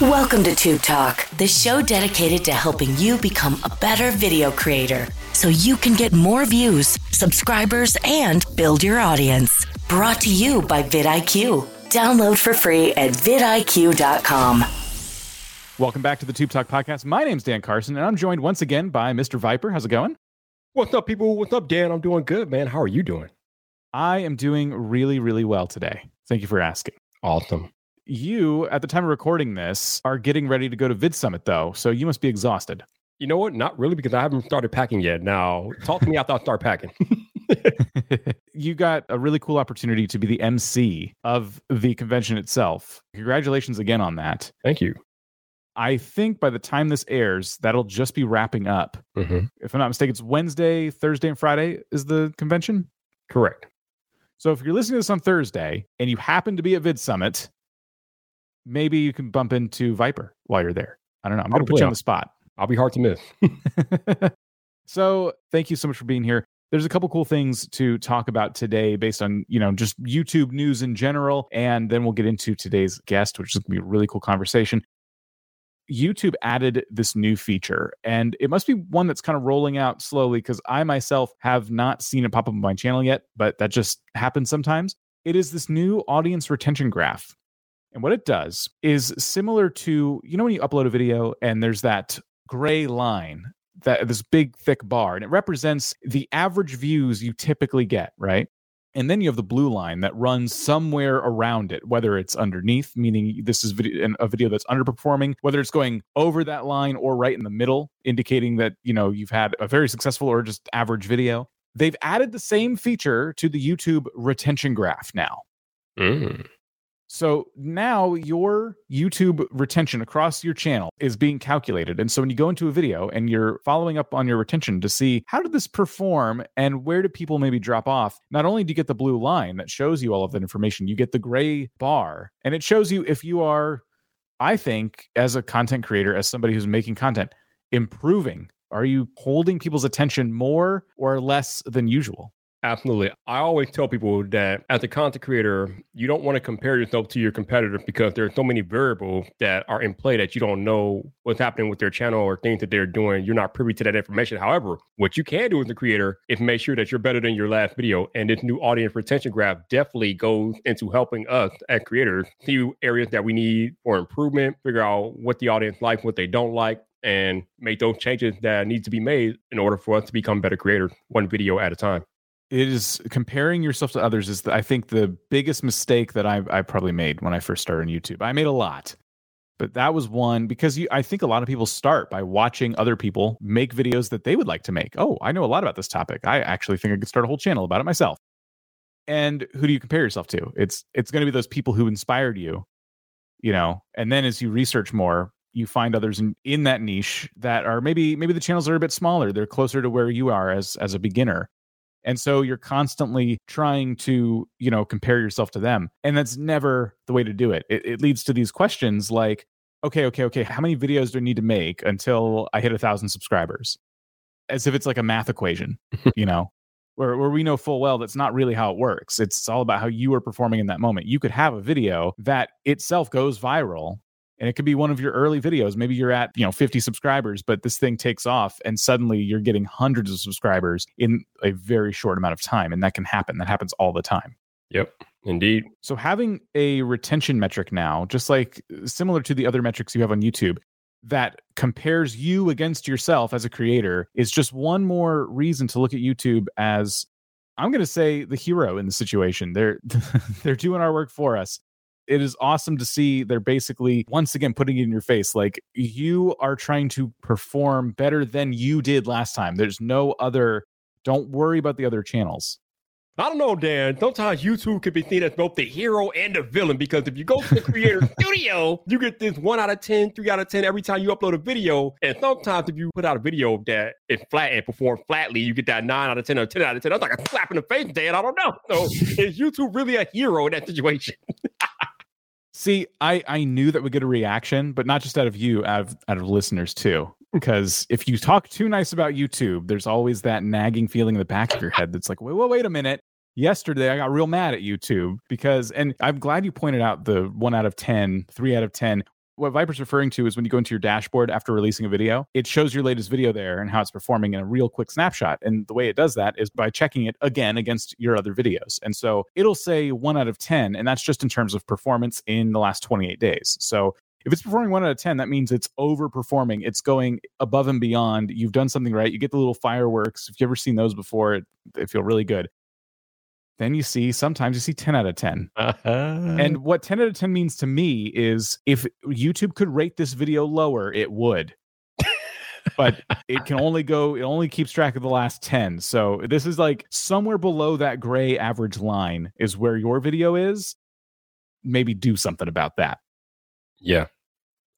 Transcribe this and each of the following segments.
Welcome to Tube Talk, the show dedicated to helping you become a better video creator so you can get more views, subscribers, and build your audience. Brought to you by vidIQ. Download for free at vidIQ.com. Welcome back to the Tube Talk podcast. My name's Dan Carson, and I'm joined once again by Mr. Viper. How's it going? What's up, people? What's up, Dan? I'm doing good, man. How are you doing? I am doing really, really well today. Thank you for asking. Awesome. You, at the time of recording this, are getting ready to go to Vid Summit, though, so you must be exhausted. You know what? Not really, because I haven't started packing yet. Now, talk to me after I start packing. you got a really cool opportunity to be the MC of the convention itself. Congratulations again on that. Thank you. I think by the time this airs, that'll just be wrapping up. Mm-hmm. If I'm not mistaken, it's Wednesday, Thursday, and Friday is the convention. Correct. So if you're listening to this on Thursday and you happen to be at Vid Summit, maybe you can bump into Viper while you're there. I don't know. I'm going to put you on the spot. I'll be hard to miss. so thank you so much for being here. There's a couple cool things to talk about today based on, you know, just YouTube news in general. And then we'll get into today's guest, which is going to be a really cool conversation. YouTube added this new feature, and it must be one that's kind of rolling out slowly because I myself have not seen it pop up on my channel yet, but that just happens sometimes. It is this new audience retention graph. And what it does is similar to, you know, when you upload a video and there's that gray line, that this big thick bar, and it represents the average views you typically get, right? And then you have the blue line that runs somewhere around it, whether it's underneath, meaning this is a video that's underperforming, whether it's going over that line or right in the middle, indicating that you know you've had a very successful or just average video. They've added the same feature to the YouTube retention graph now. Mm. So now your YouTube retention across your channel is being calculated. And so when you go into a video and you're following up on your retention to see how did this perform and where do people maybe drop off, not only do you get the blue line that shows you all of that information, you get the gray bar and it shows you if you are, I think, as a content creator, as somebody who's making content, improving. Are you holding people's attention more or less than usual? Absolutely. I always tell people that as a content creator, you don't want to compare yourself to your competitor because there are so many variables that are in play that you don't know what's happening with their channel or things that they're doing. You're not privy to that information. However, what you can do as a creator is make sure that you're better than your last video. And this new audience retention graph definitely goes into helping us as creators see areas that we need for improvement, figure out what the audience likes, what they don't like, and make those changes that need to be made in order for us to become better creators, one video at a time it is comparing yourself to others is the, I think the biggest mistake that I I probably made when I first started on YouTube. I made a lot. But that was one because you, I think a lot of people start by watching other people make videos that they would like to make. Oh, I know a lot about this topic. I actually think I could start a whole channel about it myself. And who do you compare yourself to? It's it's going to be those people who inspired you, you know. And then as you research more, you find others in, in that niche that are maybe maybe the channels are a bit smaller. They're closer to where you are as as a beginner and so you're constantly trying to, you know, compare yourself to them. And that's never the way to do it. It, it leads to these questions like, okay, okay, okay, how many videos do I need to make until I hit a thousand subscribers? As if it's like a math equation, you know, where, where we know full well that's not really how it works. It's all about how you are performing in that moment. You could have a video that itself goes viral and it could be one of your early videos. Maybe you're at you know 50 subscribers but this thing takes off and suddenly you're getting hundreds of subscribers in a very short amount of time and that can happen. That happens all the time. Yep indeed. So having a retention metric now just like similar to the other metrics you have on youtube that compares you against yourself as a creator is just one more reason to look at youtube as I'm going to say the hero in the situation. They're they're doing our work for us it is awesome to see they're basically once again putting it in your face like you are trying to perform better than you did last time there's no other don't worry about the other channels I don't know, Dan. Sometimes YouTube can be seen as both the hero and the villain because if you go to the creator studio, you get this one out of 10, three out of 10 every time you upload a video. And sometimes if you put out a video that is flat and perform flatly, you get that nine out of 10 or 10 out of 10. That's like a slap in the face, Dan. I don't know. So is YouTube really a hero in that situation? See, I I knew that would get a reaction, but not just out of you, out of out of listeners too. Because if you talk too nice about YouTube, there's always that nagging feeling in the back of your head that's like, wait, wait, wait a minute. Yesterday, I got real mad at YouTube because, and I'm glad you pointed out the one out of 10, three out of 10. What Viper's referring to is when you go into your dashboard after releasing a video, it shows your latest video there and how it's performing in a real quick snapshot. And the way it does that is by checking it again against your other videos. And so it'll say one out of 10, and that's just in terms of performance in the last 28 days. So if it's performing one out of 10, that means it's overperforming. It's going above and beyond. You've done something right. You get the little fireworks. If you've ever seen those before, they feel really good. Then you see sometimes you see 10 out of 10. Uh-huh. And what 10 out of 10 means to me is if YouTube could rate this video lower, it would. but it can only go it only keeps track of the last 10 so this is like somewhere below that gray average line is where your video is maybe do something about that yeah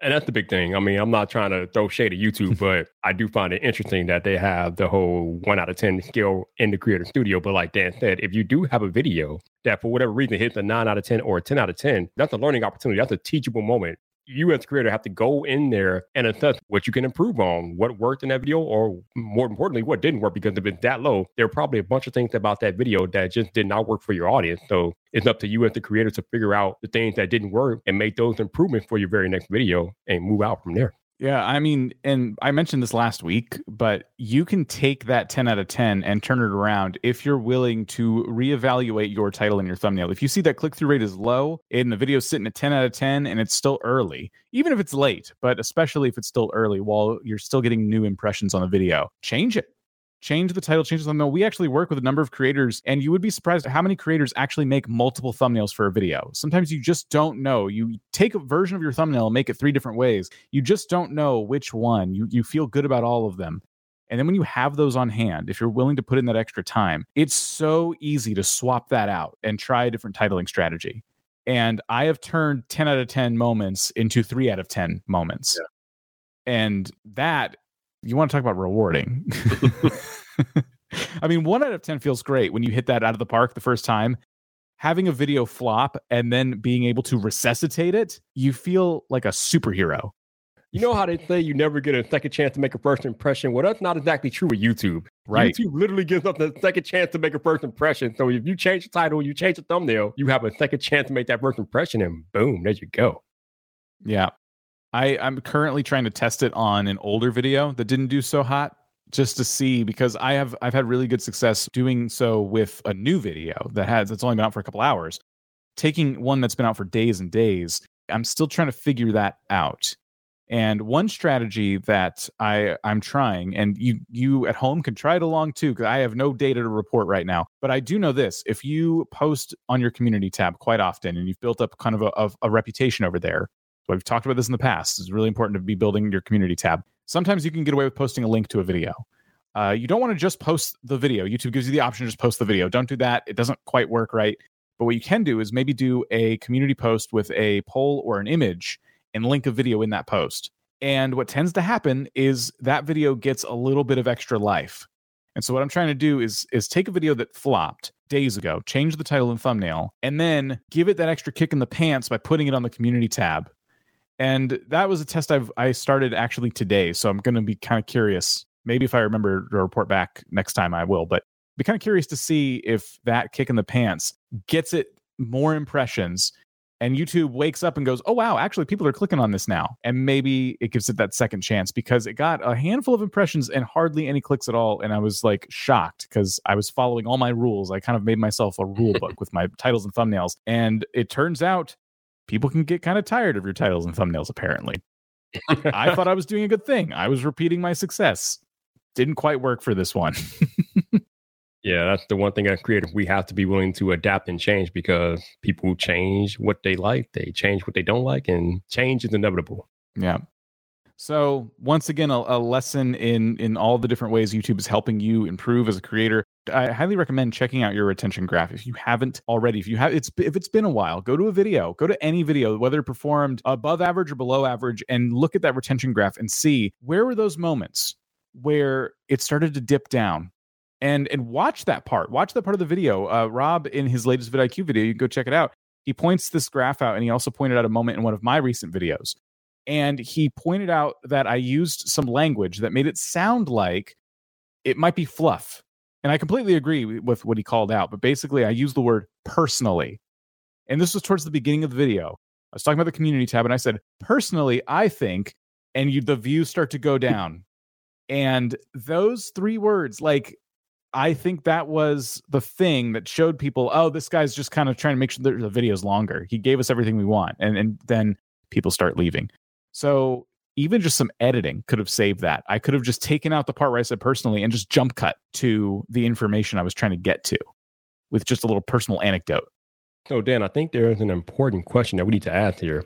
and that's the big thing. I mean, I'm not trying to throw shade at YouTube, but I do find it interesting that they have the whole one out of 10 scale in the creator studio. But like Dan said, if you do have a video that for whatever reason hits a nine out of 10 or a 10 out of 10, that's a learning opportunity. That's a teachable moment you as a creator have to go in there and assess what you can improve on, what worked in that video, or more importantly, what didn't work. Because if it's that low, there are probably a bunch of things about that video that just did not work for your audience. So it's up to you as the creator to figure out the things that didn't work and make those improvements for your very next video and move out from there. Yeah, I mean, and I mentioned this last week, but you can take that 10 out of 10 and turn it around if you're willing to reevaluate your title and your thumbnail. If you see that click through rate is low and the video's sitting at 10 out of 10 and it's still early, even if it's late, but especially if it's still early while you're still getting new impressions on the video, change it change the title, change the thumbnail. We actually work with a number of creators, and you would be surprised at how many creators actually make multiple thumbnails for a video. Sometimes you just don't know. You take a version of your thumbnail and make it three different ways. You just don't know which one. You you feel good about all of them. And then when you have those on hand, if you're willing to put in that extra time, it's so easy to swap that out and try a different titling strategy. And I have turned 10 out of 10 moments into 3 out of 10 moments. Yeah. And that you want to talk about rewarding. I mean, one out of 10 feels great when you hit that out of the park the first time. Having a video flop and then being able to resuscitate it, you feel like a superhero. You know how they say you never get a second chance to make a first impression? Well, that's not exactly true with YouTube. Right. YouTube literally gives us a second chance to make a first impression. So if you change the title, you change the thumbnail, you have a second chance to make that first impression, and boom, there you go. Yeah. I, I'm currently trying to test it on an older video that didn't do so hot just to see because I have I've had really good success doing so with a new video that has it's only been out for a couple hours. Taking one that's been out for days and days, I'm still trying to figure that out. And one strategy that I I'm trying, and you you at home can try it along too, because I have no data to report right now. But I do know this: if you post on your community tab quite often, and you've built up kind of a, of a reputation over there, We've talked about this in the past. It's really important to be building your community tab. Sometimes you can get away with posting a link to a video. Uh, you don't want to just post the video. YouTube gives you the option to just post the video. Don't do that. It doesn't quite work right. But what you can do is maybe do a community post with a poll or an image and link a video in that post. And what tends to happen is that video gets a little bit of extra life. And so what I'm trying to do is is take a video that flopped days ago, change the title and thumbnail, and then give it that extra kick in the pants by putting it on the community tab and that was a test I've I started actually today. So I'm going to be kind of curious. Maybe if I remember to report back next time, I will. But be kind of curious to see if that kick in the pants gets it more impressions and YouTube wakes up and goes, "Oh wow, actually people are clicking on this now." And maybe it gives it that second chance because it got a handful of impressions and hardly any clicks at all and I was like shocked because I was following all my rules. I kind of made myself a rule book with my titles and thumbnails and it turns out people can get kind of tired of your titles and thumbnails, apparently. I thought I was doing a good thing. I was repeating my success. Didn't quite work for this one. yeah, that's the one thing as creative we have to be willing to adapt and change because people change what they like, they change what they don't like, and change is inevitable. Yeah. So once again, a, a, lesson in in all the different ways YouTube is helping you improve as a creator. I highly recommend checking out your retention graph if you haven't already. If you have, it's if it's been a while, go to a video, go to any video, whether performed above average or below average, and look at that retention graph and see where were those moments where it started to dip down and and watch that part. Watch that part of the video. Uh, Rob in his latest vidIQ video, you can go check it out. He points this graph out, and he also pointed out a moment in one of my recent videos and he pointed out that I used some language that made it sound like it might be fluff. And I completely agree with what he called out, but basically I used the word personally. And this was towards the beginning of the video. I was talking about the community tab, and I said, personally, I think, and you, the views start to go down. And those three words, like, I think that was the thing that showed people, oh, this guy's just kind of trying to make sure the video's longer. He gave us everything we want. And, and then people start leaving. So even just some editing could have saved that. I could have just taken out the part where I said personally and just jump cut to the information I was trying to get to with just a little personal anecdote. So, Dan, I think there's an important question that we need to ask here.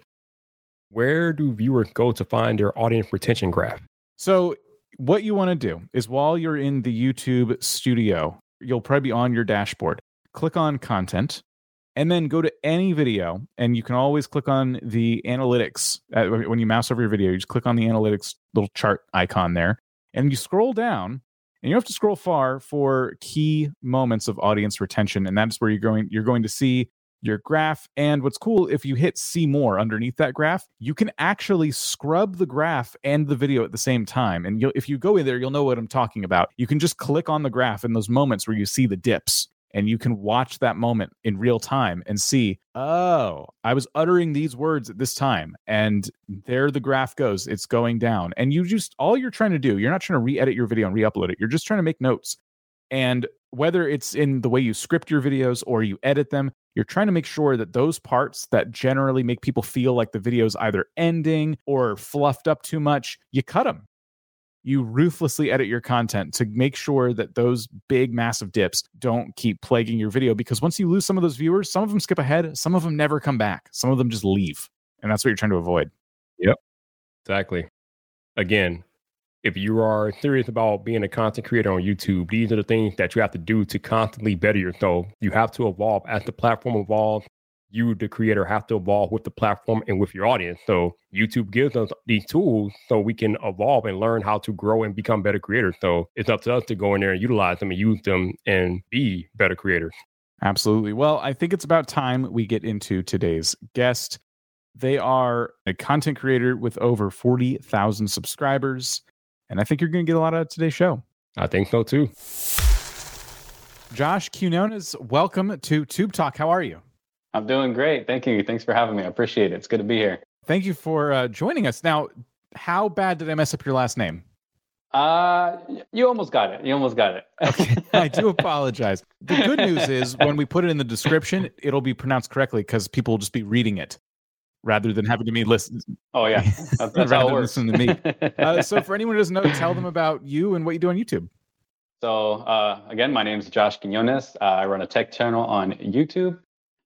Where do viewers go to find their audience retention graph? So, what you want to do is while you're in the YouTube studio, you'll probably be on your dashboard. Click on content and then go to any video and you can always click on the analytics uh, when you mouse over your video you just click on the analytics little chart icon there and you scroll down and you have to scroll far for key moments of audience retention and that's where you're going you're going to see your graph and what's cool if you hit see more underneath that graph you can actually scrub the graph and the video at the same time and if you go in there you'll know what i'm talking about. You can just click on the graph in those moments where you see the dips and you can watch that moment in real time and see, oh, I was uttering these words at this time, and there the graph goes. It's going down. And you just, all you're trying to do, you're not trying to re edit your video and re upload it. You're just trying to make notes. And whether it's in the way you script your videos or you edit them, you're trying to make sure that those parts that generally make people feel like the video's either ending or fluffed up too much, you cut them you ruthlessly edit your content to make sure that those big massive dips don't keep plaguing your video because once you lose some of those viewers some of them skip ahead some of them never come back some of them just leave and that's what you're trying to avoid. Yep. Exactly. Again if you are serious about being a content creator on YouTube, these are the things that you have to do to constantly better yourself. You have to evolve as the platform evolves you, the creator, have to evolve with the platform and with your audience. So YouTube gives us these tools so we can evolve and learn how to grow and become better creators. So it's up to us to go in there and utilize them and use them and be better creators. Absolutely. Well, I think it's about time we get into today's guest. They are a content creator with over 40,000 subscribers. And I think you're going to get a lot out of today's show. I think so too. Josh Quinones, welcome to Tube Talk. How are you? I'm doing great. Thank you. Thanks for having me. I appreciate it. It's good to be here. Thank you for uh, joining us. Now, how bad did I mess up your last name? Uh, you almost got it. You almost got it. okay, I do apologize. The good news is when we put it in the description, it'll be pronounced correctly because people will just be reading it rather than having to me listen. Oh yeah, that's, that's how it works. Listen to me. Uh, so for anyone who doesn't know, tell them about you and what you do on YouTube. So uh, again, my name is Josh Quinones. Uh, I run a tech channel on YouTube.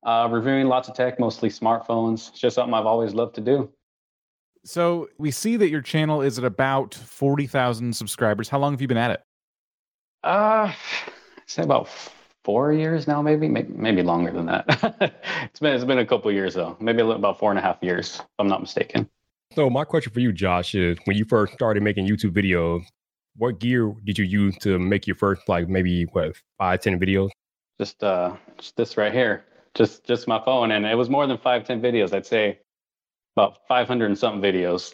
Uh, reviewing lots of tech, mostly smartphones. It's just something I've always loved to do. So we see that your channel is at about 40,000 subscribers. How long have you been at it? Uh, I'd say about four years now, maybe, maybe, maybe longer than that. it's been, it's been a couple years though, maybe about four and a half years, if I'm not mistaken. So my question for you, Josh, is when you first started making YouTube videos, what gear did you use to make your first, like maybe what, five, 10 videos? Just, uh, just this right here just just my phone, and it was more than five ten videos. I'd say about five hundred and something videos.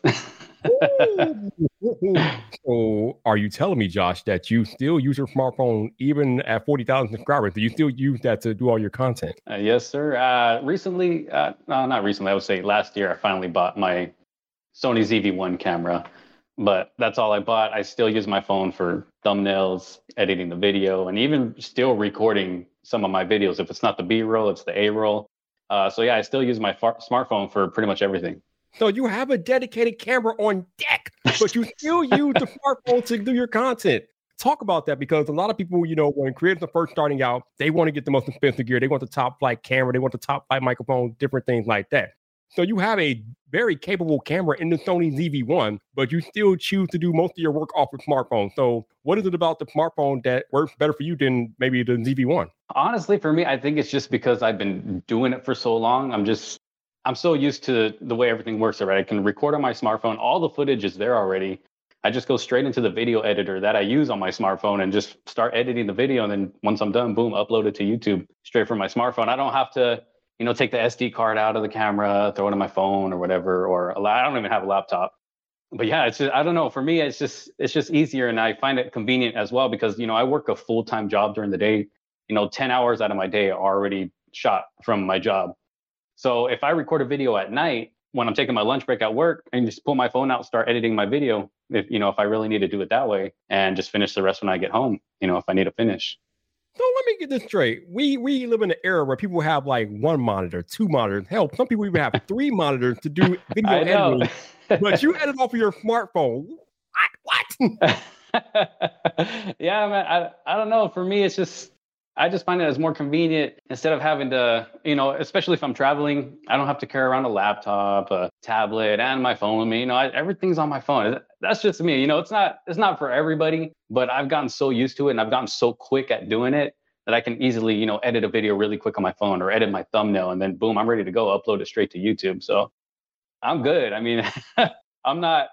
so, are you telling me, Josh, that you still use your smartphone even at forty thousand subscribers? Do you still use that to do all your content? Uh, yes, sir. Uh, recently, uh, not recently. I would say last year, I finally bought my Sony ZV-1 camera, but that's all I bought. I still use my phone for thumbnails, editing the video, and even still recording some of my videos. If it's not the B roll, it's the A roll. Uh, so yeah, I still use my far- smartphone for pretty much everything. So you have a dedicated camera on deck, but you still use the smartphone to do your content. Talk about that because a lot of people, you know, when creators are first starting out, they want to get the most expensive gear. They want the top flight camera. They want the top flight microphone, different things like that. So you have a very capable camera in the Sony ZV-1, but you still choose to do most of your work off of smartphone. So what is it about the smartphone that works better for you than maybe the ZV-1? Honestly, for me, I think it's just because I've been doing it for so long. I'm just I'm so used to the way everything works already. I can record on my smartphone. All the footage is there already. I just go straight into the video editor that I use on my smartphone and just start editing the video. And then once I'm done, boom, upload it to YouTube straight from my smartphone. I don't have to you know, take the SD card out of the camera, throw it in my phone or whatever, or I don't even have a laptop. But yeah, it's just, I don't know. For me, it's just it's just easier, and I find it convenient as well because you know I work a full time job during the day. You know, ten hours out of my day are already shot from my job. So if I record a video at night when I'm taking my lunch break at work and just pull my phone out, start editing my video, if you know, if I really need to do it that way and just finish the rest when I get home, you know, if I need to finish. So let me get this straight. We we live in an era where people have like one monitor, two monitors. Hell, some people even have three monitors to do video editing. but you edit off of your smartphone. What? What? yeah, man. I I don't know. For me, it's just I just find it as more convenient instead of having to, you know, especially if I'm traveling, I don't have to carry around a laptop, a tablet, and my phone with me. You know, I, everything's on my phone. That's just me. You know, it's not it's not for everybody, but I've gotten so used to it and I've gotten so quick at doing it that I can easily, you know, edit a video really quick on my phone or edit my thumbnail and then boom, I'm ready to go upload it straight to YouTube. So I'm good. I mean, I'm not,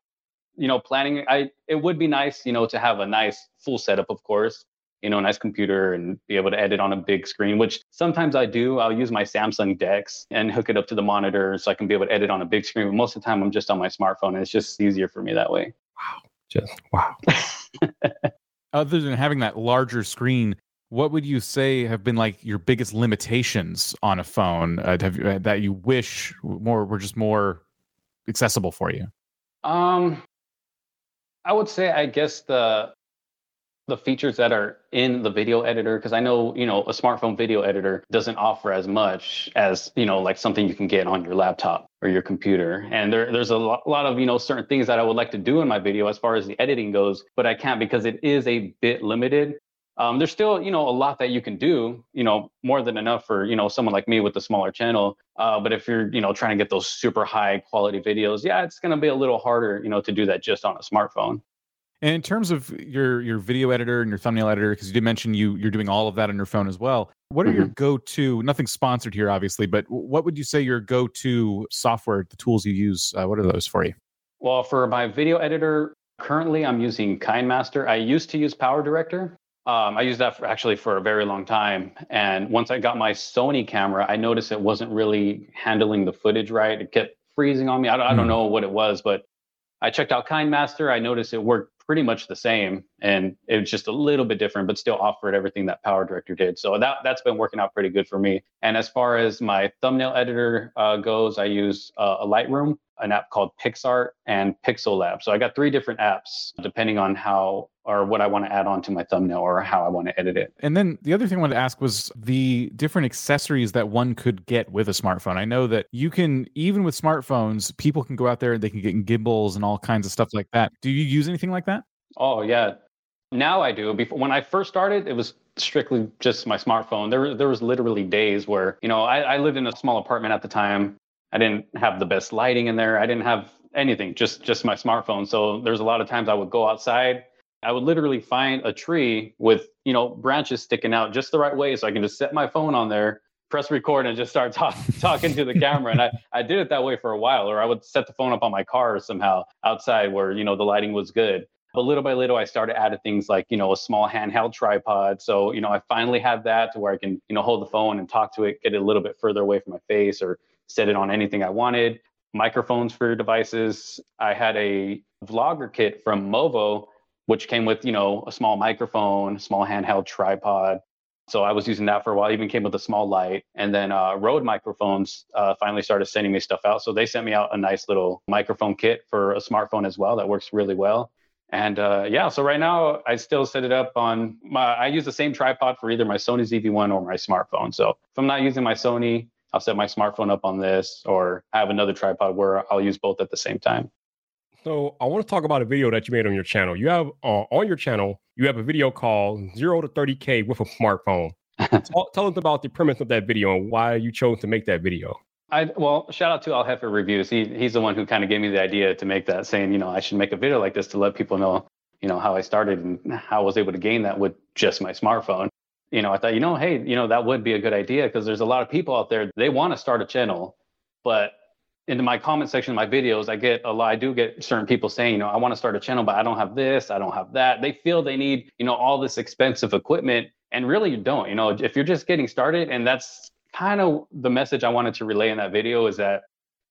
you know, planning. I it would be nice, you know, to have a nice full setup, of course you know, a nice computer and be able to edit on a big screen, which sometimes I do. I'll use my Samsung DeX and hook it up to the monitor so I can be able to edit on a big screen. But most of the time, I'm just on my smartphone and it's just easier for me that way. Wow. Just wow. Other than having that larger screen, what would you say have been like your biggest limitations on a phone uh, have, uh, that you wish more were just more accessible for you? Um, I would say, I guess the the features that are in the video editor because i know you know a smartphone video editor doesn't offer as much as you know like something you can get on your laptop or your computer. And there, there's a lot, lot of you know certain things that i would like to do in my video as far as the editing goes but i can't because it is a bit limited. Um, there's still you know a lot that you can do you know more than enough for you know someone like me with a smaller channel. Uh, but if you're you know trying to get those super high quality videos yeah it's going to be a little harder you know to do that just on a smartphone and in terms of your your video editor and your thumbnail editor, because you did mention you you're doing all of that on your phone as well. What are mm-hmm. your go-to? Nothing sponsored here, obviously, but what would you say your go-to software, the tools you use? Uh, what are those for you? Well, for my video editor, currently I'm using KineMaster. I used to use PowerDirector. Um, I used that for actually for a very long time. And once I got my Sony camera, I noticed it wasn't really handling the footage right. It kept freezing on me. I don't, I don't hmm. know what it was, but I checked out KineMaster. I noticed it worked pretty much the same and it was just a little bit different but still offered everything that PowerDirector did so that that's been working out pretty good for me and as far as my thumbnail editor uh, goes i use uh, a lightroom an app called PicsArt and Pixel Lab. So I got three different apps depending on how or what I want to add on to my thumbnail or how I want to edit it. And then the other thing I wanted to ask was the different accessories that one could get with a smartphone. I know that you can, even with smartphones, people can go out there and they can get gimbals and all kinds of stuff like that. Do you use anything like that? Oh, yeah. Now I do. Before when I first started, it was strictly just my smartphone. There, there was literally days where, you know, I, I lived in a small apartment at the time I didn't have the best lighting in there. I didn't have anything, just just my smartphone. So there's a lot of times I would go outside. I would literally find a tree with, you know, branches sticking out just the right way so I can just set my phone on there, press record and just start talk, talking to the camera. And I, I did it that way for a while, or I would set the phone up on my car somehow outside where, you know, the lighting was good. But little by little, I started adding things like, you know, a small handheld tripod. So, you know, I finally have that to where I can, you know, hold the phone and talk to it, get it a little bit further away from my face or set it on anything I wanted. Microphones for devices. I had a vlogger kit from Movo, which came with, you know, a small microphone, small handheld tripod. So I was using that for a while. Even came with a small light, and then uh, Rode microphones uh, finally started sending me stuff out. So they sent me out a nice little microphone kit for a smartphone as well that works really well. And uh, yeah, so right now I still set it up on my. I use the same tripod for either my Sony ZV-1 or my smartphone. So if I'm not using my Sony, I'll set my smartphone up on this or have another tripod where I'll use both at the same time. So I want to talk about a video that you made on your channel. You have uh, on your channel, you have a video called Zero to 30K with a smartphone. tell, tell, us about the premise of that video and why you chose to make that video. I well, shout out to Al Heifer Reviews. He he's the one who kind of gave me the idea to make that, saying, you know, I should make a video like this to let people know, you know, how I started and how I was able to gain that with just my smartphone you know, I thought, you know, hey, you know, that would be a good idea because there's a lot of people out there, they want to start a channel, but into my comment section of my videos, I get a lot, I do get certain people saying, you know, I want to start a channel, but I don't have this, I don't have that. They feel they need, you know, all this expensive equipment. And really you don't, you know, if you're just getting started, and that's kind of the message I wanted to relay in that video is that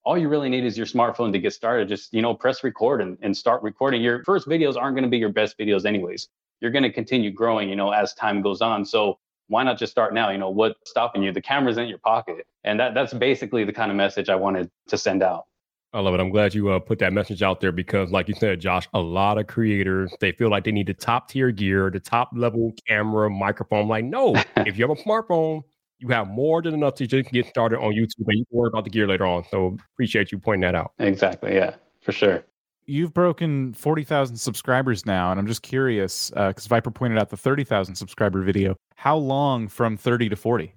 all you really need is your smartphone to get started. Just, you know, press record and, and start recording. Your first videos aren't going to be your best videos anyways you're going to continue growing, you know, as time goes on. So why not just start now? You know, what's stopping you? The camera's in your pocket. And that, that's basically the kind of message I wanted to send out. I love it. I'm glad you uh, put that message out there because, like you said, Josh, a lot of creators they feel like they need the top tier gear, the top level camera, microphone. Like, no, if you have a smartphone, you have more than enough to just get started on YouTube, and you can worry about the gear later on. So, appreciate you pointing that out. Exactly. Yeah, for sure. You've broken 40,000 subscribers now, and I'm just curious because uh, Viper pointed out the 30,000 subscriber video. How long from 30 to 40?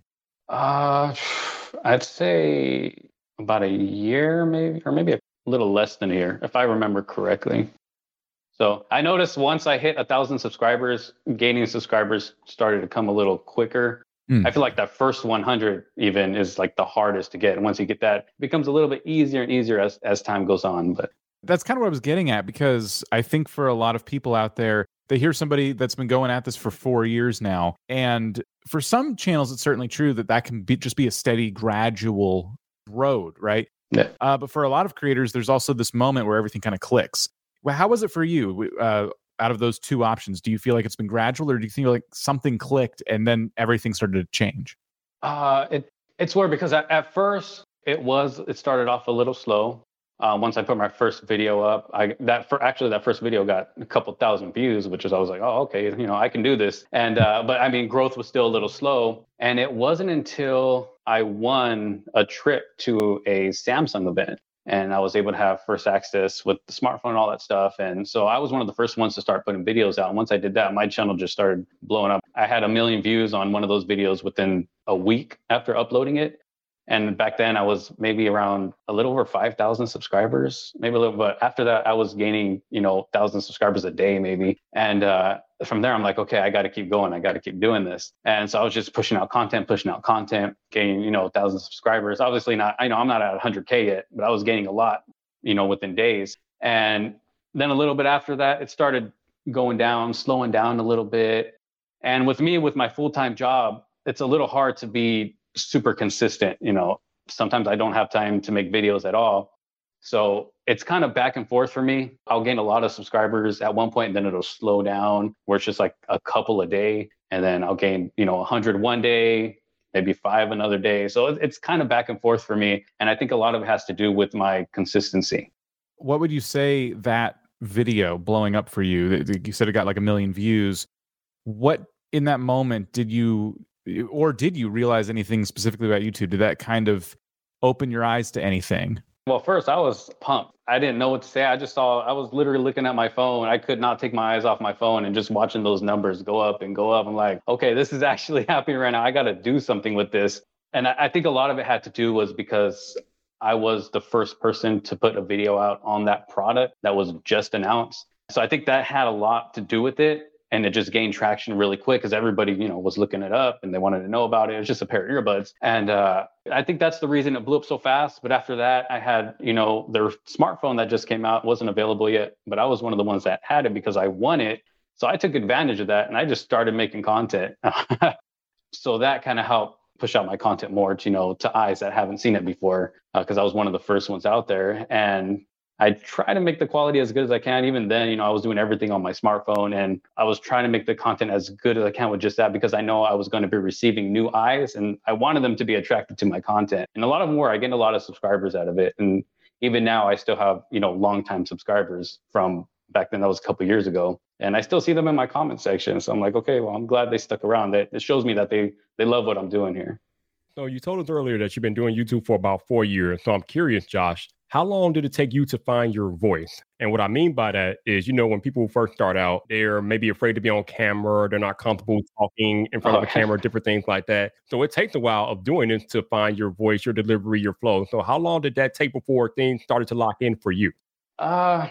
Uh, I'd say about a year, maybe, or maybe a little less than a year, if I remember correctly. So I noticed once I hit a thousand subscribers, gaining subscribers started to come a little quicker. Mm. I feel like that first 100 even is like the hardest to get. And once you get that, it becomes a little bit easier and easier as, as time goes on. But that's kind of what I was getting at because I think for a lot of people out there, they hear somebody that's been going at this for four years now. And for some channels, it's certainly true that that can be just be a steady, gradual road, right? Yeah. Uh, but for a lot of creators, there's also this moment where everything kind of clicks. Well, how was it for you? Uh, out of those two options, do you feel like it's been gradual, or do you feel like something clicked and then everything started to change? Uh, it it's weird because at, at first it was it started off a little slow. Uh, once I put my first video up, I that for actually that first video got a couple thousand views, which is I was like, oh okay, you know I can do this. And uh, but I mean growth was still a little slow, and it wasn't until I won a trip to a Samsung event and I was able to have first access with the smartphone and all that stuff. And so I was one of the first ones to start putting videos out. And once I did that, my channel just started blowing up. I had a million views on one of those videos within a week after uploading it. And back then I was maybe around a little over 5,000 subscribers, maybe a little, but after that I was gaining, you know, thousand subscribers a day maybe. And uh, from there I'm like, okay, I got to keep going. I got to keep doing this. And so I was just pushing out content, pushing out content, gaining, you know, thousand subscribers. Obviously not, I know I'm not at 100K yet, but I was gaining a lot, you know, within days. And then a little bit after that, it started going down, slowing down a little bit. And with me, with my full time job, it's a little hard to be super consistent. You know, sometimes I don't have time to make videos at all. So it's kind of back and forth for me. I'll gain a lot of subscribers at one point, and then it'll slow down where it's just like a couple a day. And then I'll gain, you know, 100 one day, maybe five another day. So it's kind of back and forth for me. And I think a lot of it has to do with my consistency. What would you say that video blowing up for you? You said it got like a million views. What in that moment did you or did you realize anything specifically about YouTube? Did that kind of open your eyes to anything? Well, first I was pumped. I didn't know what to say. I just saw I was literally looking at my phone. I could not take my eyes off my phone and just watching those numbers go up and go up. I'm like, okay, this is actually happening right now. I got to do something with this. And I, I think a lot of it had to do was because I was the first person to put a video out on that product that was just announced. So I think that had a lot to do with it and it just gained traction really quick because everybody you know was looking it up and they wanted to know about it. It was just a pair of earbuds, and uh, I think that's the reason it blew up so fast. But after that, I had you know their smartphone that just came out wasn't available yet, but I was one of the ones that had it because I won it. So I took advantage of that and I just started making content. so that kind of helped push out my content more to you know to eyes that haven't seen it before because uh, I was one of the first ones out there and I try to make the quality as good as I can. Even then, you know, I was doing everything on my smartphone and I was trying to make the content as good as I can with just that because I know I was going to be receiving new eyes and I wanted them to be attracted to my content. And a lot of them were, I gained a lot of subscribers out of it. And even now I still have, you know, long-time subscribers from back then that was a couple years ago. And I still see them in my comment section. So I'm like, okay, well, I'm glad they stuck around. It shows me that they they love what I'm doing here. So you told us earlier that you've been doing YouTube for about four years. So I'm curious, Josh, how long did it take you to find your voice? And what I mean by that is, you know, when people first start out, they're maybe afraid to be on camera, they're not comfortable talking in front of a camera, different things like that. So it takes a while of doing this to find your voice, your delivery, your flow. So how long did that take before things started to lock in for you? Uh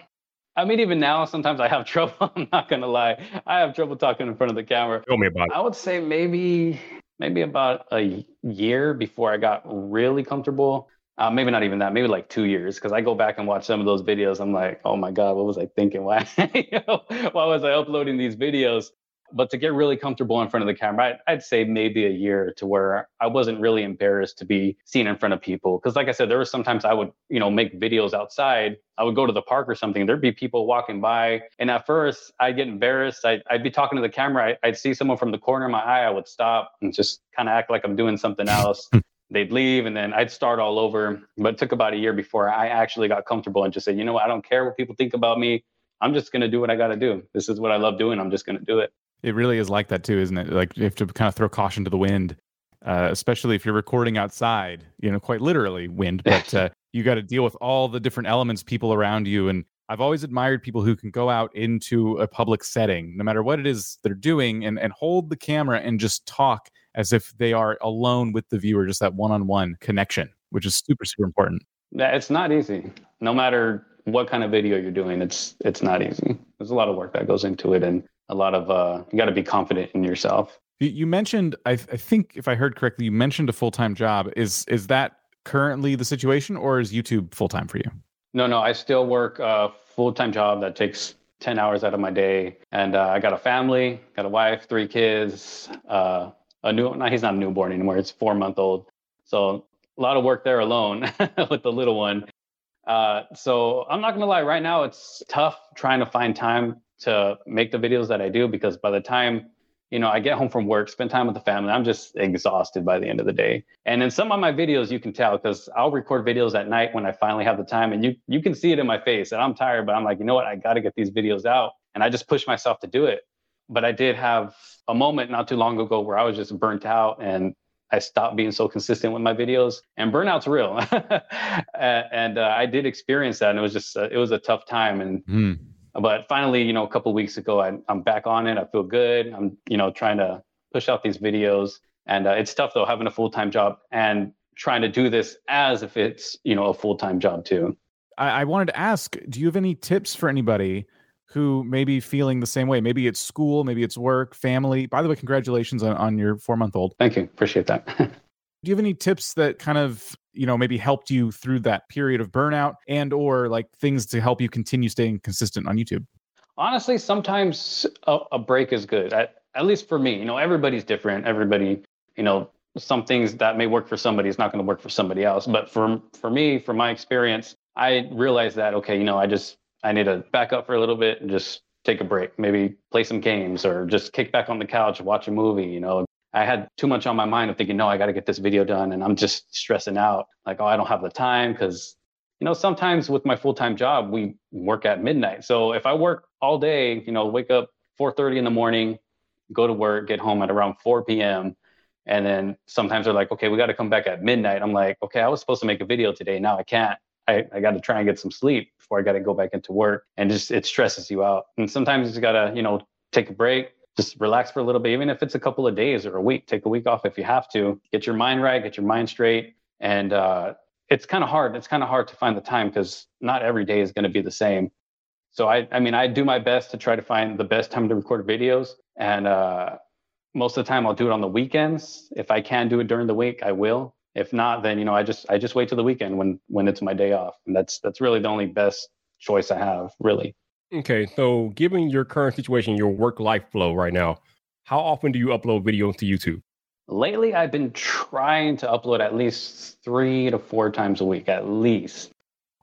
I mean, even now, sometimes I have trouble. I'm not gonna lie. I have trouble talking in front of the camera. Tell me about it. I would say maybe maybe about a year before I got really comfortable. Uh, maybe not even that, maybe like two years, because I go back and watch some of those videos. I'm like, oh my God, what was I thinking? Why, you know, why was I uploading these videos? but to get really comfortable in front of the camera, I'd, I'd, say maybe a year to where I wasn't really embarrassed to be seen in front of people. Because, like I said, there were sometimes I would, you know, make videos outside. I would go to the park or something. There'd be people walking by, and at first I'd get embarrassed. I'd, I'd be talking to the camera. I, would see someone from the corner of my eye. I would stop and just kind of act like I'm doing something else. They'd leave, and then I'd start all over. But it took about a year before I actually got comfortable and just said, you know what, I don't care what people think about me. I'm just going to do what I got to do. This is what I love doing. I'm just going to do it. It really is like that too, isn't it? Like you have to kind of throw caution to the wind, uh, especially if you're recording outside. You know, quite literally wind, but uh, you got to deal with all the different elements, people around you, and I've always admired people who can go out into a public setting, no matter what it is they're doing, and and hold the camera and just talk as if they are alone with the viewer, just that one-on-one connection, which is super super important. Yeah, it's not easy. No matter what kind of video you're doing, it's it's not easy. There's a lot of work that goes into it, and a lot of uh, you got to be confident in yourself. You mentioned, I, I think, if I heard correctly, you mentioned a full time job. Is is that currently the situation, or is YouTube full time for you? No, no, I still work a full time job that takes 10 hours out of my day. And uh, I got a family, got a wife, three kids, uh, a new, no, he's not a newborn anymore. It's four month old. So a lot of work there alone with the little one. Uh, so I'm not going to lie, right now it's tough trying to find time to make the videos that I do because by the time you know I get home from work, spend time with the family, I'm just exhausted by the end of the day. And in some of my videos, you can tell because I'll record videos at night when I finally have the time, and you you can see it in my face. And I'm tired, but I'm like, you know what? I got to get these videos out, and I just push myself to do it. But I did have a moment not too long ago where I was just burnt out and I stopped being so consistent with my videos, and burnout's real. and uh, I did experience that, and it was just uh, it was a tough time. And mm but finally, you know, a couple weeks ago, I, am back on it. I feel good. I'm, you know, trying to push out these videos, and uh, it's tough though having a full time job and trying to do this as if it's, you know, a full time job too. I, I wanted to ask, do you have any tips for anybody? Who may be feeling the same way? Maybe it's school, maybe it's work, family. By the way, congratulations on, on your four month old. Thank you. Appreciate that. do you have any tips that kind of you know maybe helped you through that period of burnout and or like things to help you continue staying consistent on youtube honestly sometimes a, a break is good at, at least for me you know everybody's different everybody you know some things that may work for somebody is not going to work for somebody else but for for me from my experience i realized that okay you know i just i need to back up for a little bit and just take a break maybe play some games or just kick back on the couch watch a movie you know I had too much on my mind of thinking, no, I got to get this video done. And I'm just stressing out like, oh, I don't have the time. Cause, you know, sometimes with my full time job, we work at midnight. So if I work all day, you know, wake up 4.30 in the morning, go to work, get home at around 4 p.m. And then sometimes they're like, okay, we got to come back at midnight. I'm like, okay, I was supposed to make a video today. Now I can't. I, I got to try and get some sleep before I got to go back into work. And just it stresses you out. And sometimes you got to, you know, take a break, just relax for a little bit, even if it's a couple of days or a week. Take a week off if you have to. Get your mind right, get your mind straight. And uh, it's kind of hard. It's kind of hard to find the time because not every day is going to be the same. So I, I mean, I do my best to try to find the best time to record videos, and uh, most of the time I'll do it on the weekends. If I can do it during the week, I will. If not, then you know I just I just wait till the weekend when when it's my day off, and that's that's really the only best choice I have, really. Okay, so given your current situation, your work life flow right now, how often do you upload videos to YouTube? Lately, I've been trying to upload at least three to four times a week, at least.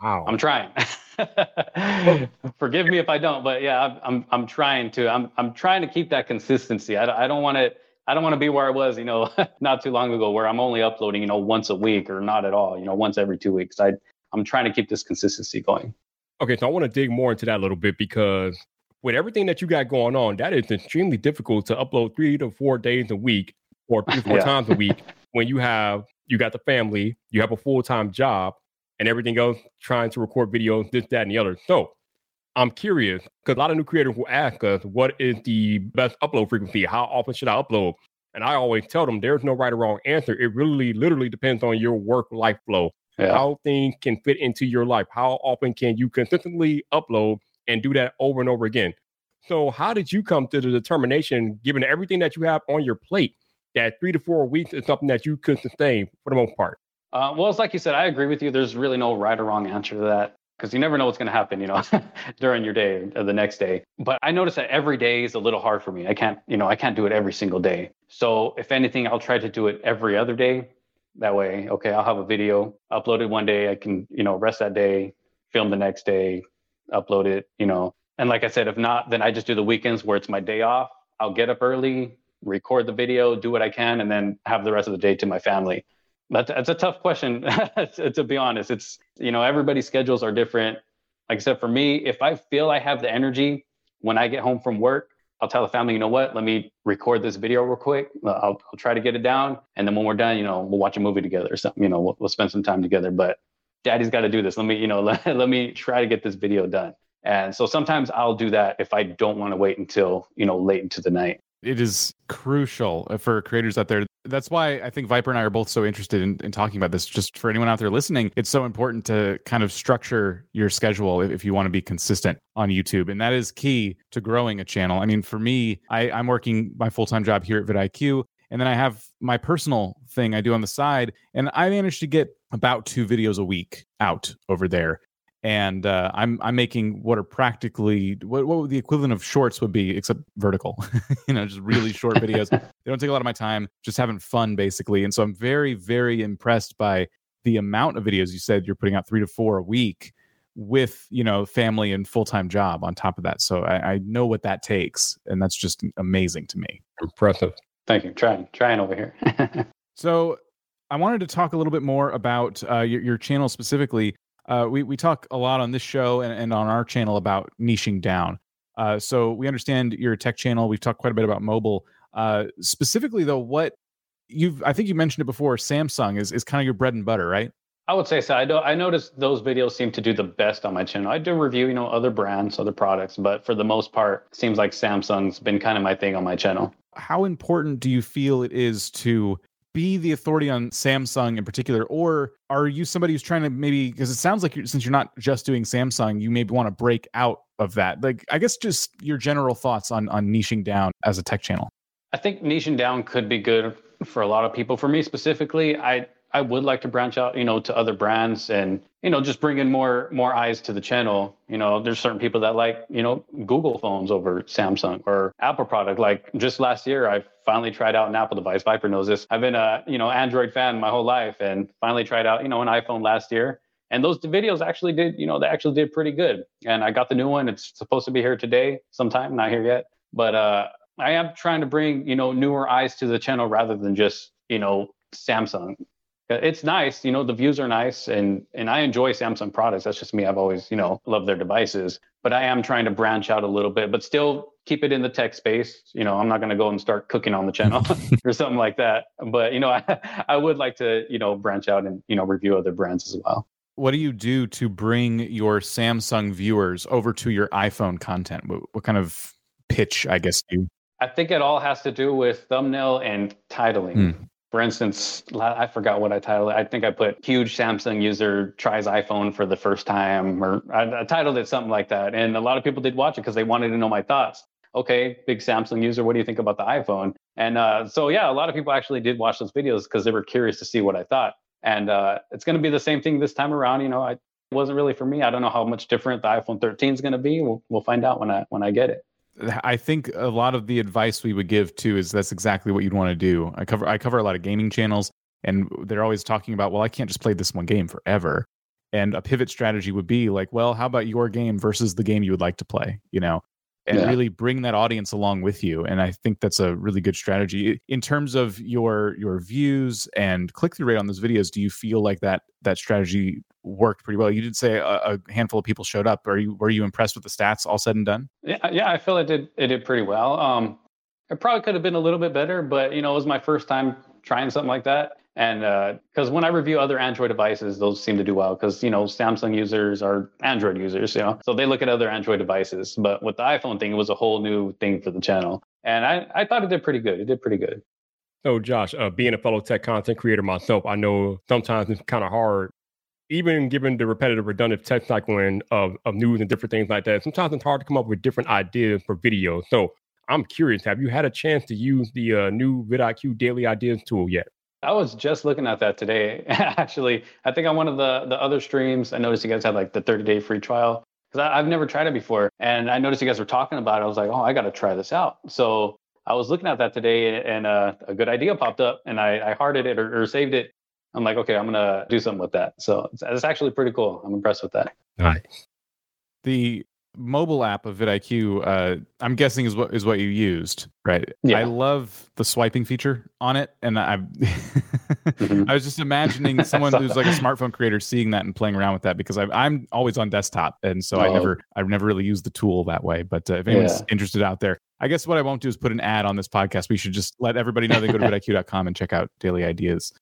Wow. I'm trying. Forgive me if I don't, but yeah, I'm, I'm, I'm trying to. I'm, I'm trying to keep that consistency. I, I don't want to. I don't want to be where I was, you know, not too long ago, where I'm only uploading, you know, once a week or not at all, you know, once every two weeks. I, I'm trying to keep this consistency going. Okay, so I want to dig more into that a little bit because with everything that you got going on, that is extremely difficult to upload three to four days a week or three four yeah. times a week when you have you got the family, you have a full time job, and everything else trying to record videos, this, that, and the other. So I'm curious because a lot of new creators will ask us, what is the best upload frequency? How often should I upload? And I always tell them there's no right or wrong answer. It really literally depends on your work life flow yeah. how things can fit into your life. How often can you consistently upload and do that over and over again? So, how did you come to the determination, given everything that you have on your plate, that three to four weeks is something that you could sustain for the most part? Uh, well, it's like you said, I agree with you. There's really no right or wrong answer to that. Because you never know what's going to happen, you know, during your day or the next day. But I notice that every day is a little hard for me. I can't, you know, I can't do it every single day. So if anything, I'll try to do it every other day. That way, okay, I'll have a video uploaded one day. I can, you know, rest that day, film the next day, upload it, you know. And like I said, if not, then I just do the weekends where it's my day off. I'll get up early, record the video, do what I can, and then have the rest of the day to my family. That's, that's a tough question to be honest. It's you know everybody's schedules are different. Like I said, for me, if I feel I have the energy when I get home from work, I'll tell the family, you know what, let me record this video real quick. I'll, I'll try to get it down, and then when we're done, you know, we'll watch a movie together or something. You know, we'll, we'll spend some time together. But Daddy's got to do this. Let me, you know, let, let me try to get this video done. And so sometimes I'll do that if I don't want to wait until you know late into the night it is crucial uh, for creators out there. That's why I think Viper and I are both so interested in, in, talking about this. Just for anyone out there listening, it's so important to kind of structure your schedule if, if you want to be consistent on YouTube. And that is key to growing a channel. I mean, for me, I, I'm working my full time job here at vidIQ. And then I have my personal thing I do on the side. And I managed to get about two videos a week out over there and uh, I'm I'm making what are practically what what the equivalent of shorts would be, except vertical. you know, just really short videos. they don't take a lot of my time, just having fun basically. And so I'm very very impressed by the amount of videos you said you're putting out three to four a week with you know family and full-time job on top of that so I, I know what that takes and that's just amazing to me impressive thank you trying trying over here so i wanted to talk a little bit more about uh, your, your channel specifically uh, we we talk a lot on this show and, and on our channel about niching down. Uh, so we understand your tech channel. We've talked quite a bit about mobile. Uh, specifically, though, what you've I think you mentioned it before. Samsung is is kind of your bread and butter, right? I would say so. I do, I noticed those videos seem to do the best on my channel. I do review, you know, other brands, other products, but for the most part, seems like Samsung's been kind of my thing on my channel. How important do you feel it is to be the authority on Samsung in particular, or are you somebody who's trying to maybe because it sounds like you're, since you're not just doing Samsung, you maybe want to break out of that? Like, I guess just your general thoughts on on niching down as a tech channel. I think niching down could be good for a lot of people. For me specifically, I I would like to branch out, you know, to other brands and you know just bring in more more eyes to the channel. You know, there's certain people that like you know Google phones over Samsung or Apple product. Like just last year, I finally tried out an Apple device. Viper knows this. I've been a you know Android fan my whole life, and finally tried out you know an iPhone last year. And those videos actually did, you know, they actually did pretty good. And I got the new one. It's supposed to be here today, sometime, not here yet. But uh, I am trying to bring, you know, newer eyes to the channel rather than just, you know, Samsung it's nice you know the views are nice and and i enjoy samsung products. That's just me. I've always you know loved their devices but i am trying to branch out a little bit but still keep it in the tech space. You know i'm not going to go and start cooking on the channel or something like that but you know I, I would like to you know branch out and you know review other brands as well. What do you do to bring your samsung viewers over to your iphone content? What, what kind of pitch i guess you I think it all has to do with thumbnail and titling. Mm for instance, I forgot what I titled it. I think I put huge Samsung user tries iPhone for the first time, or I, I titled it something like that. And a lot of people did watch it because they wanted to know my thoughts. Okay, big Samsung user, what do you think about the iPhone? And uh, so, yeah, a lot of people actually did watch those videos because they were curious to see what I thought. And uh, it's going to be the same thing this time around. You know, I, it wasn't really for me. I don't know how much different the iPhone 13 is going to be. We'll, we'll find out when I when I get it. I think a lot of the advice we would give too is that's exactly what you'd want to do. I cover I cover a lot of gaming channels and they're always talking about, well, I can't just play this one game forever. And a pivot strategy would be like, well, how about your game versus the game you would like to play, you know? And yeah. really bring that audience along with you. And I think that's a really good strategy. In terms of your your views and click-through rate on those videos, do you feel like that that strategy worked pretty well. You did say a, a, handful of people showed up. Are you were you impressed with the stats all said and done? Yeah, yeah, I feel it did it did pretty well. Um, it probably could have been a little bit better, but you know, it was my first time trying something like that. And because uh, when I review other Android devices, those seem to do well because you know Samsung users are Android users, you know, so they look at other Android devices. But with the iPhone thing, it was a whole new thing for the channel, and I I thought it did pretty good. It did pretty good. So, Josh, uh, being a fellow tech content creator myself, I know sometimes it's kind of hard even given the repetitive, redundant tech cycling of, of news and different things like that, sometimes it's hard to come up with different ideas for video. So I'm curious, have you had a chance to use the uh, new vidIQ Daily Ideas tool yet? I was just looking at that today. Actually, I think on one of the the other streams, I noticed you guys had like the 30 day free trial because I've never tried it before, and I noticed you guys were talking about it. I was like, oh, I got to try this out. So I was looking at that today, and uh, a good idea popped up, and I, I hearted it or, or, saved it. I'm like, okay, I'm gonna do something with that. So it's, it's actually pretty cool. I'm impressed with that. Nice. The mobile app of vidIQ, uh, I'm guessing is what is what you used, right? Yeah. I love the swiping feature on it, and I mm-hmm. I was just imagining someone who's like a smartphone creator seeing that and playing around with that because i am always on desktop, and so oh. I never I've never really used the tool that way. But uh, if anyone's yeah. interested out there, I guess what I won't do is put an ad on this podcast. We should just let everybody know they go to vidiq.com and check out daily ideas.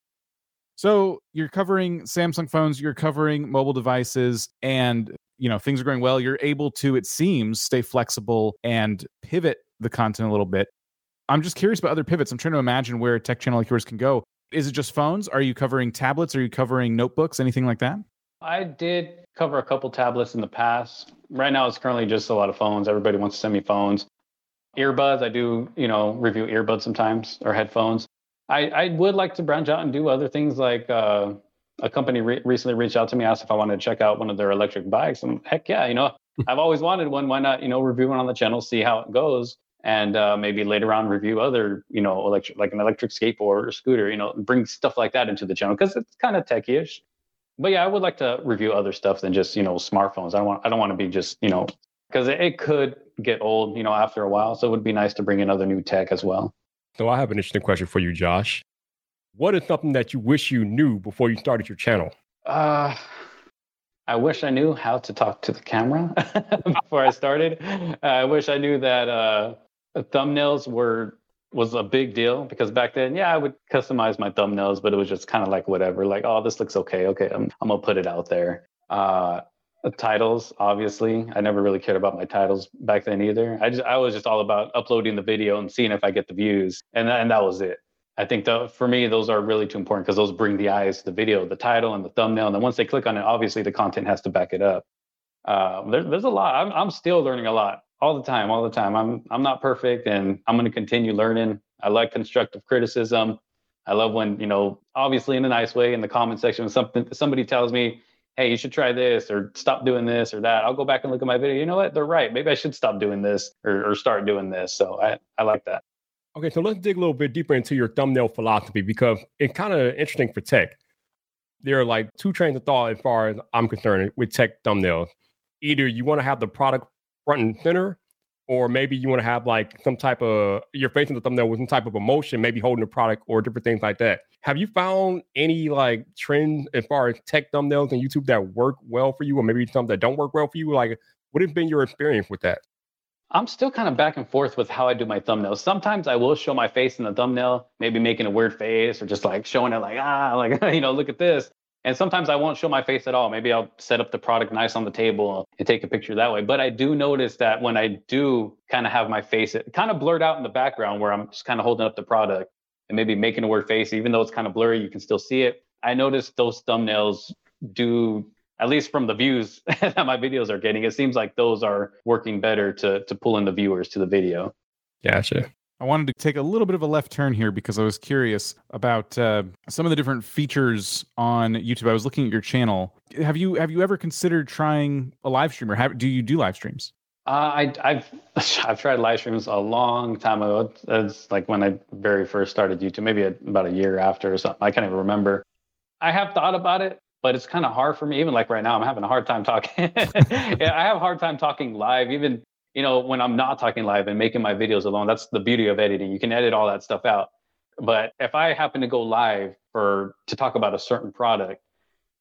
So you're covering Samsung phones, you're covering mobile devices, and you know things are going well. You're able to, it seems, stay flexible and pivot the content a little bit. I'm just curious about other pivots. I'm trying to imagine where a tech channel like yours can go. Is it just phones? Are you covering tablets? Are you covering notebooks? Anything like that? I did cover a couple tablets in the past. Right now, it's currently just a lot of phones. Everybody wants to send me phones. Earbuds, I do, you know, review earbuds sometimes or headphones. I, I would like to branch out and do other things like uh, a company re- recently reached out to me, asked if I wanted to check out one of their electric bikes. And heck yeah, you know, I've always wanted one. Why not, you know, review one on the channel, see how it goes, and uh, maybe later on review other, you know, electric like an electric skateboard or scooter. You know, bring stuff like that into the channel because it's kind of techy-ish. But yeah, I would like to review other stuff than just you know smartphones. I don't want I don't want to be just you know because it, it could get old, you know, after a while. So it would be nice to bring in other new tech as well. So I have an interesting question for you, Josh. What is something that you wish you knew before you started your channel? Uh, I wish I knew how to talk to the camera before I started. I wish I knew that uh, thumbnails were was a big deal because back then, yeah, I would customize my thumbnails, but it was just kind of like whatever. Like, oh, this looks okay. Okay, I'm I'm gonna put it out there. Uh, titles, obviously, I never really cared about my titles back then either. I just I was just all about uploading the video and seeing if I get the views, and and that was it. I think that for me, those are really too important because those bring the eyes to the video, the title and the thumbnail. And then once they click on it, obviously the content has to back it up. Uh, there, there's a lot. I'm, I'm still learning a lot all the time, all the time. I'm, I'm not perfect and I'm going to continue learning. I like constructive criticism. I love when, you know, obviously in a nice way in the comment section, something, somebody tells me, hey, you should try this or stop doing this or that. I'll go back and look at my video. You know what? They're right. Maybe I should stop doing this or, or start doing this. So I, I like that. Okay, so let's dig a little bit deeper into your thumbnail philosophy because it's kind of interesting for tech. There are like two trains of thought as far as I'm concerned with tech thumbnails. Either you want to have the product front and center, or maybe you want to have like some type of you're facing the thumbnail with some type of emotion, maybe holding the product or different things like that. Have you found any like trends as far as tech thumbnails and YouTube that work well for you, or maybe some that don't work well for you? Like, what has been your experience with that? I'm still kind of back and forth with how I do my thumbnails. Sometimes I will show my face in the thumbnail, maybe making a weird face or just like showing it like, ah, like, you know, look at this. And sometimes I won't show my face at all. Maybe I'll set up the product nice on the table and take a picture that way. But I do notice that when I do kind of have my face it kind of blurred out in the background where I'm just kind of holding up the product and maybe making a weird face, even though it's kind of blurry, you can still see it. I notice those thumbnails do at least from the views that my videos are getting, it seems like those are working better to to pull in the viewers to the video. Gotcha. I wanted to take a little bit of a left turn here because I was curious about uh, some of the different features on YouTube. I was looking at your channel. Have you have you ever considered trying a live stream, or have, do you do live streams? Uh, I, I've I've tried live streams a long time ago. It's like when I very first started YouTube, maybe about a year after or something. I can't even remember. I have thought about it, but it's kind of hard for me. Even like right now, I'm having a hard time talking. yeah, I have a hard time talking live, even you know when I'm not talking live and making my videos alone. That's the beauty of editing. You can edit all that stuff out. But if I happen to go live for to talk about a certain product,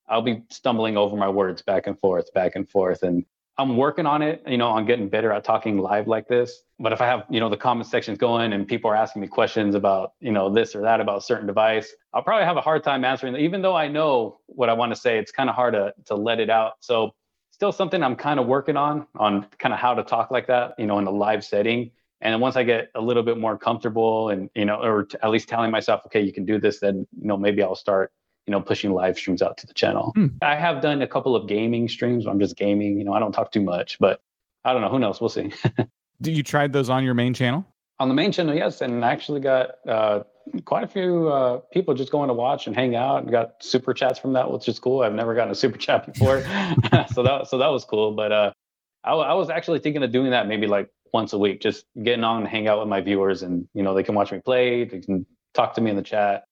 I'll be stumbling over my words back and forth, back and forth, and I'm working on it, you know, on getting better at talking live like this. But if I have, you know, the comment sections going and people are asking me questions about, you know, this or that about certain device, I'll probably have a hard time answering. Even though I know what I want to say, it's kind of hard to to let it out. So still something I'm kind of working on, on kind of how to talk like that, you know, in a live setting. And then once I get a little bit more comfortable and, you know, or at least telling myself, okay, you can do this, then, you know, maybe I'll start you know, pushing live streams out to the channel. Hmm. I have done a couple of gaming streams where I'm just gaming. You know, I don't talk too much, but I don't know. Who knows? We'll see. Do you tried those on your main channel? On the main channel, yes, and I actually got uh, quite a few uh, people just going to watch and hang out. And got super chats from that, which is cool. I've never gotten a super chat before, so that so that was cool. But uh, I, I was actually thinking of doing that maybe like once a week, just getting on and hang out with my viewers, and you know they can watch me play, they can talk to me in the chat.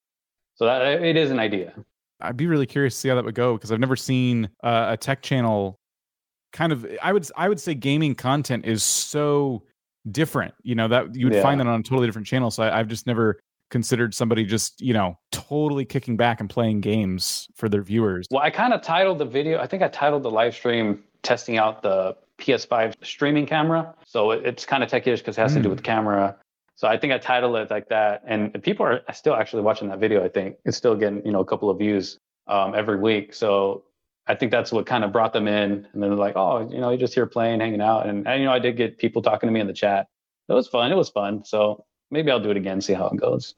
So that it is an idea. I'd be really curious to see how that would go because I've never seen uh, a tech channel. Kind of, I would I would say gaming content is so different. You know that you would yeah. find that on a totally different channel. So I, I've just never considered somebody just you know totally kicking back and playing games for their viewers. Well, I kind of titled the video. I think I titled the live stream testing out the PS5 streaming camera. So it's kind of techish because it has mm. to do with mm. camera. So I think I titled it like that, and people are still actually watching that video. I think it's still getting you know a couple of views um, every week. So I think that's what kind of brought them in, and then they're like, oh, you know, you're just here playing, hanging out, and, and you know, I did get people talking to me in the chat. It was fun. It was fun. So maybe I'll do it again, see how it goes.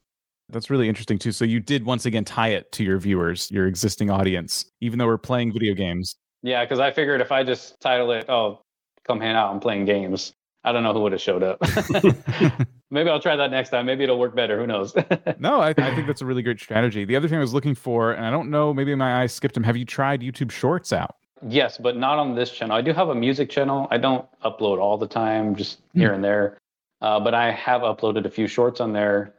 That's really interesting too. So you did once again tie it to your viewers, your existing audience, even though we're playing video games. Yeah, because I figured if I just title it, "Oh, come hang out I'm playing games. I don't know who would have showed up. Maybe I'll try that next time. Maybe it'll work better. Who knows? no, I, I, think that's a really great strategy. The other thing I was looking for, and I don't know, maybe my eyes skipped them. Have you tried YouTube Shorts out? Yes, but not on this channel. I do have a music channel. I don't upload all the time, just hmm. here and there. Uh, but I have uploaded a few shorts on there,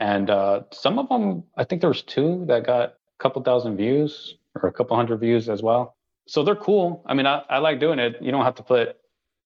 and uh, some of them, I think there was two that got a couple thousand views or a couple hundred views as well so they're cool. I mean, I, I like doing it. You don't have to put,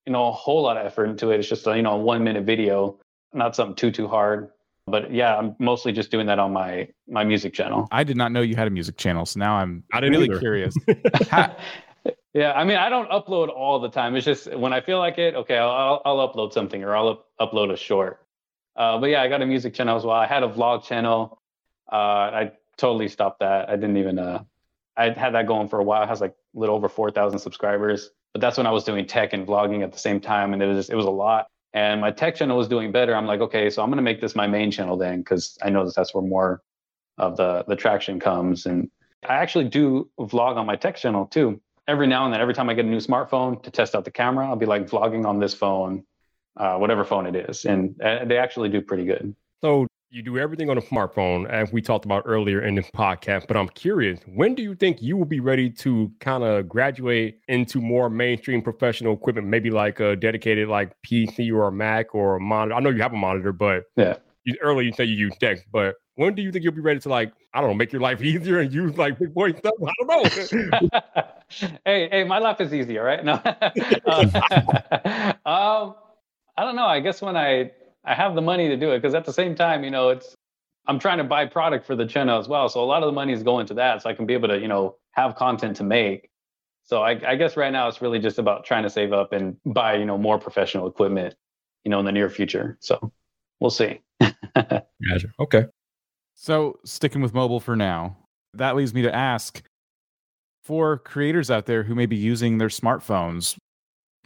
you know, a whole lot of effort into it. It's just a, you know, a one minute video, not something too, too hard. But yeah, I'm mostly just doing that on my my music channel. I did not know you had a music channel, so now I'm I really either. curious. yeah, I mean, I don't upload all the time. It's just when I feel like it, okay, I'll I'll upload something or I'll up, upload a short. Uh, but yeah, I got a music channel as well. I had a vlog channel. Uh, I totally stopped that. I didn't even uh, I had that going for a while. It has like a little over 4,000 subscribers. But that's when I was doing tech and vlogging at the same time. And it was just, it was a lot. And my tech channel was doing better. I'm like, okay, so I'm going to make this my main channel then, because I know that that's where more of the, the traction comes. And I actually do vlog on my tech channel too. Every now and then, every time I get a new smartphone to test out the camera, I'll be like vlogging on this phone, uh, whatever phone it is. And uh, they actually do pretty good. So you do everything on a smartphone, as we talked about earlier in this podcast. But I'm curious, when do you think you will be ready to kind of graduate into more mainstream professional equipment, maybe like a dedicated like PC or a Mac or a monitor? I know you have a monitor, but yeah, you, earlier you said you use DeX, but when do you think you'll be ready to like I don't know, make your life easier and use like big boy stuff? I don't know. hey, hey, my life is all right? No, um, I don't know. I guess when I I have the money to do it because at the same time, you know, it's I'm trying to buy product for the channel as well. So a lot of the money is going to that, so I can be able to, you know, have content to make. So I, I guess right now it's really just about trying to save up and buy, you know, more professional equipment, you know, in the near future. So we'll see. Okay. So sticking with mobile for now, that leads me to ask for creators out there who may be using their smartphones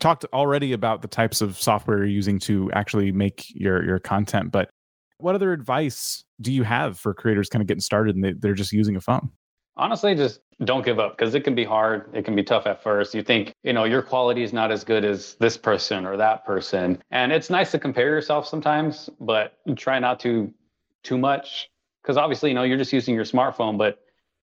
talked already about the types of software you're using to actually make your your content but what other advice do you have for creators kind of getting started and they, they're just using a phone? Honestly just don't give up because it can be hard it can be tough at first. You think you know your quality is not as good as this person or that person and it's nice to compare yourself sometimes but try not to too much because obviously you know you're just using your smartphone but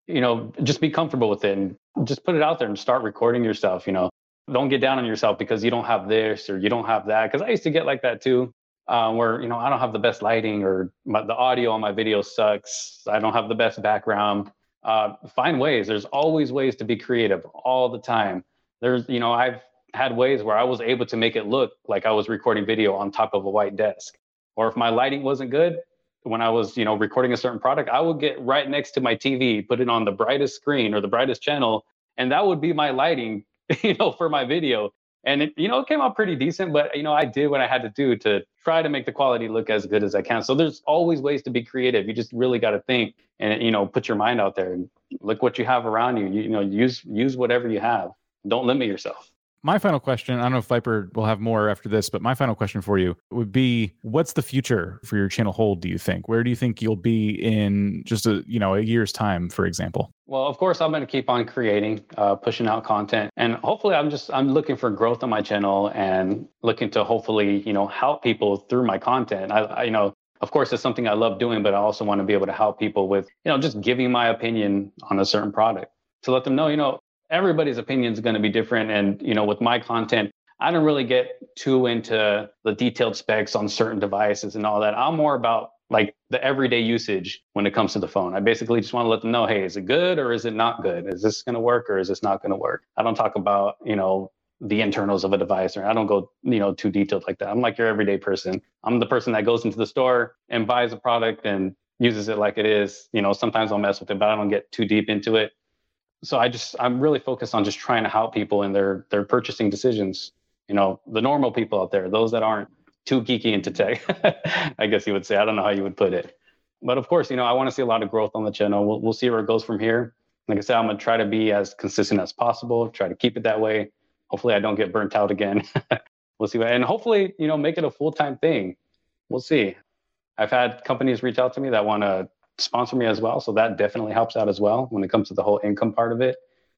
you know just be comfortable with it and just put it out there and start recording yourself you know don't get down on yourself because you don't have this or you don't have that. Because I used to get like that too, um, where you know I don't have the best lighting or my, the audio on my video sucks. I don't have the best background. Uh, find ways. There's always ways to be creative all the time. There's you know I've had ways where I was able to make it look like I was recording video on top of a white desk. Or if my lighting wasn't good, when I was, you know, recording a certain product, I would get right next to my TV, put it on the brightest screen or the brightest channel, and that would be my lighting you know, for my video. And it, you know, it came out pretty decent, but you know, I did what I had to do to try to make the quality look as good as I can. So there's always ways to be creative. You just really got to think and you know, put your mind out there and look what you have around you. You, you know, use use whatever you have. Don't limit yourself my final question i don't know if viper will have more after this but my final question for you would be what's the future for your channel hold do you think? Where do you think you'll be in just a you know a year's time for example? Well of course i'm going to keep on creating uh, pushing out content and hopefully i'm just i'm looking for growth on my channel and looking to hopefully you know help people through my content. I, I you know of course, it's something I love doing, but I also want to be able to help people with, you know, just giving my opinion on a certain product to let them know, you know, everybody's opinion is going to be different. And, you know, with my content, I don't really get too into the detailed specs on certain devices and all that. I'm more about like the everyday usage when it comes to the phone. I basically just want to let them know, hey, is it good or is it not good? Is this going to work or is this not going to work? I don't talk about, you know, the internals of a device or I don't go, you know, too detailed like that. I'm like your everyday person. I'm the person that goes into the store and buys a product and uses it like it is. You know, sometimes I'll mess with it, but I don't get too deep into it. So I just I'm really focused on just trying to help people in their their purchasing decisions. You know, the normal people out there, those that aren't too geeky into tech, I guess you would say. I don't know how you would put it. But of course, you know, I want to see a lot of growth on the channel. We'll, we'll see where it goes from here. Like I said, I'm to try to be as consistent as possible, try to keep it that way. Hopefully, I don't get burnt out again. we'll see. What, and hopefully, you know, make it a full time thing. We'll see. I've had companies reach out to me that want to sponsor me as well. So that definitely helps out as well when it comes to the whole income part of it.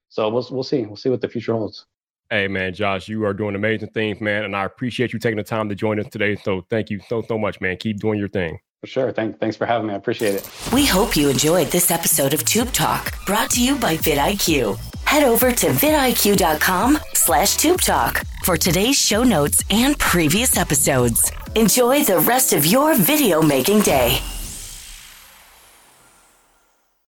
So we'll, we'll see. We'll see what the future holds. Hey man, Josh, you are doing amazing things, man, and I appreciate you taking the time to join us today. So thank you so so much, man. Keep doing your thing. For sure. Thank, thanks for having me. I appreciate it. We hope you enjoyed this episode of Tube Talk, brought to you by vidIQ. Head over to vidIQ.com slash Tube Talk for today's show notes and previous episodes. Enjoy the rest of your video making day.